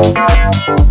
Música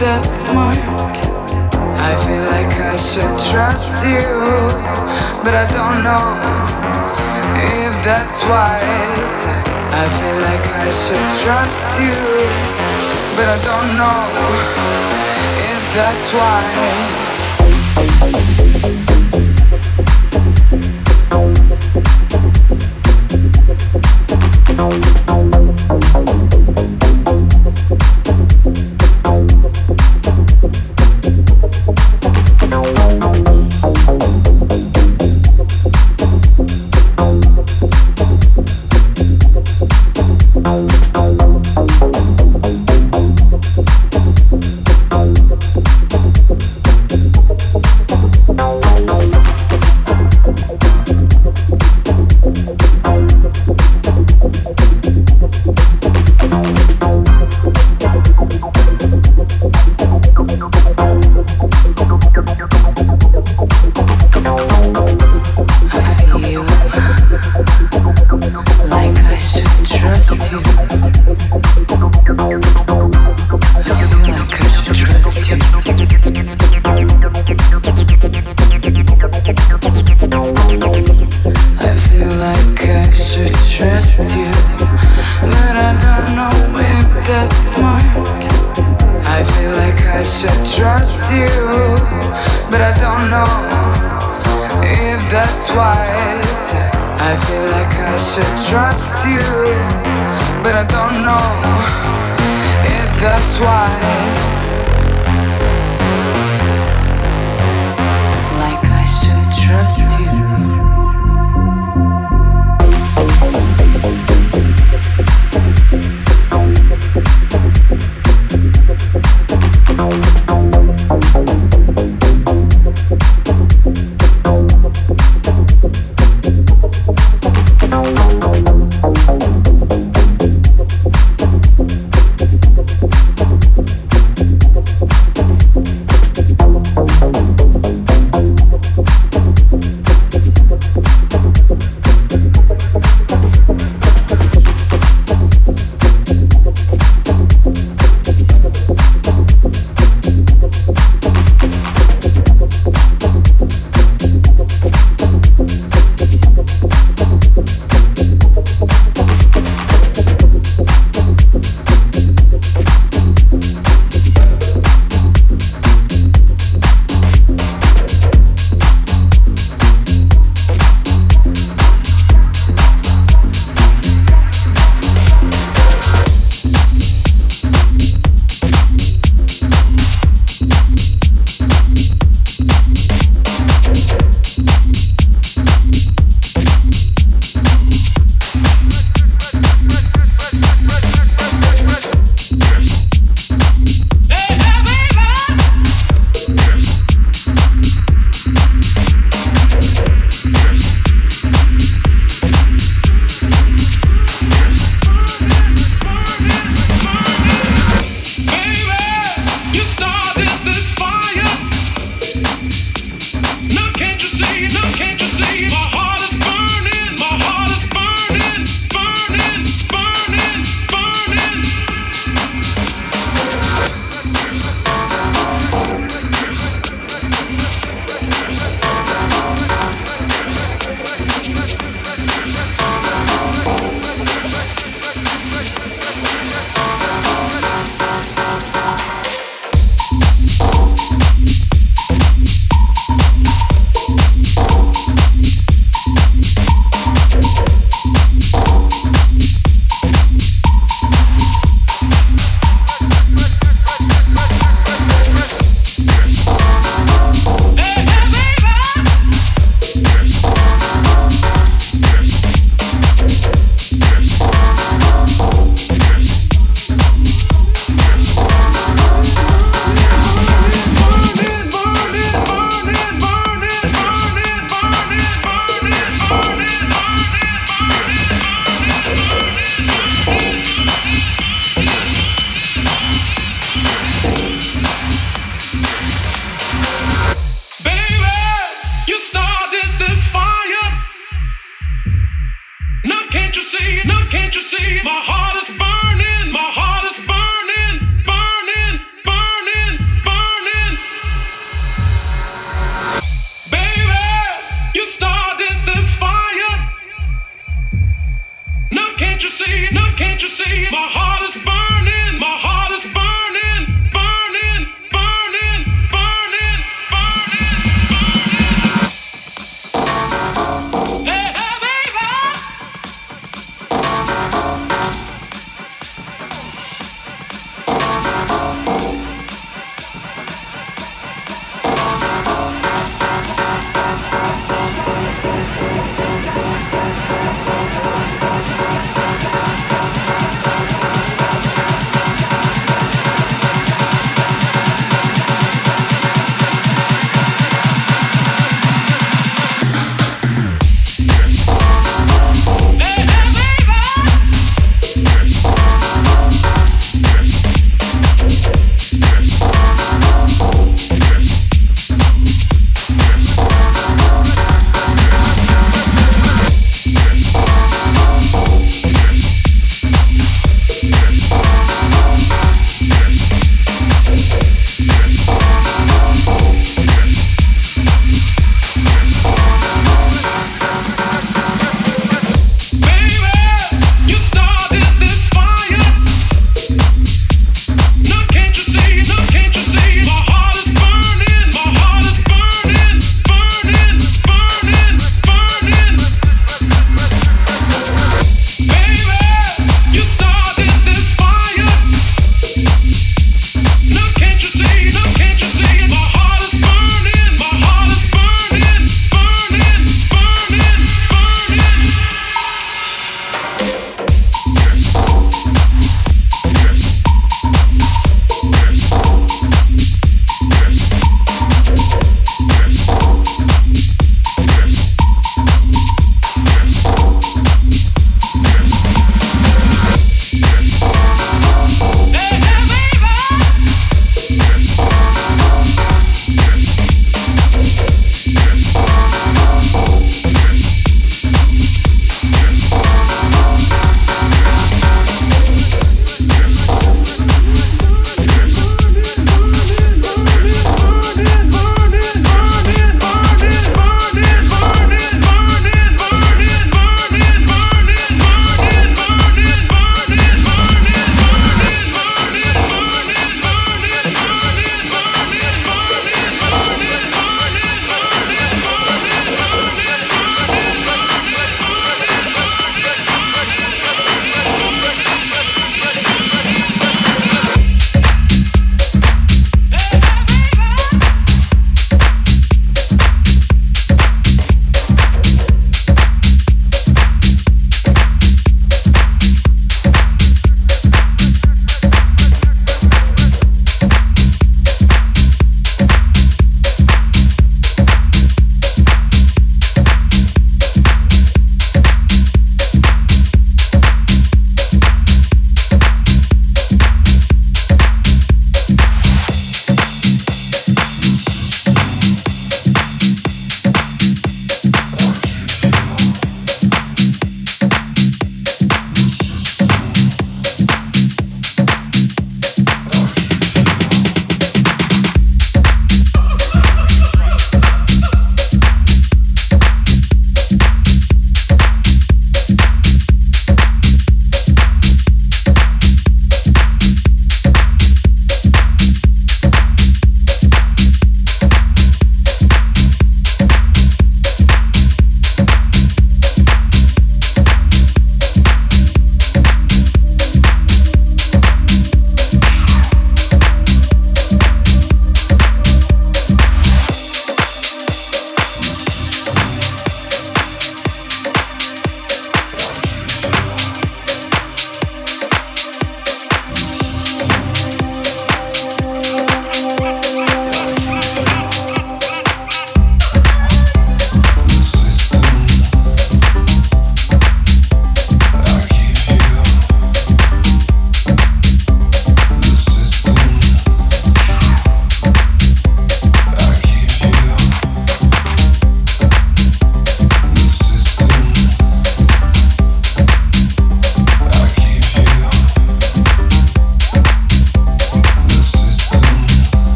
that smart. I feel like I should trust you, but I don't know if that's wise. I feel like I should trust you, but I don't know if that's wise.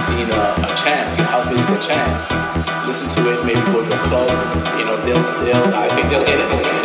Seen a, a chance, give house music a chance, listen to it, maybe go to a club, you know, they'll, they'll, I think they'll get it.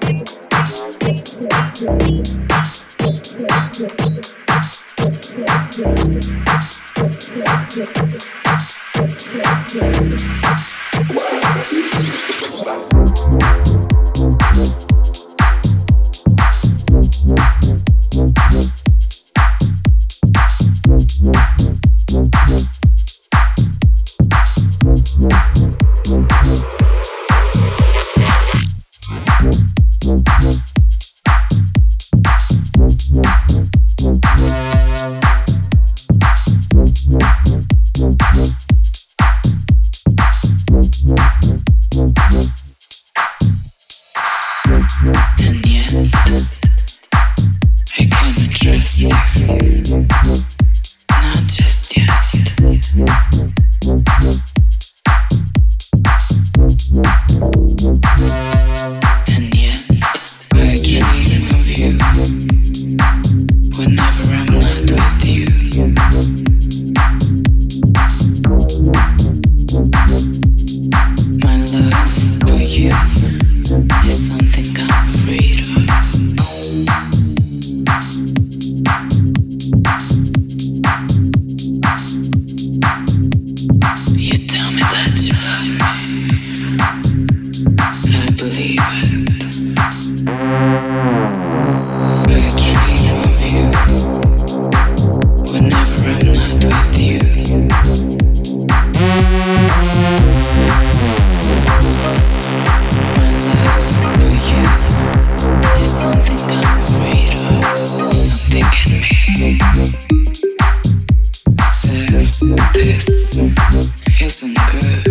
Thank this isn't good.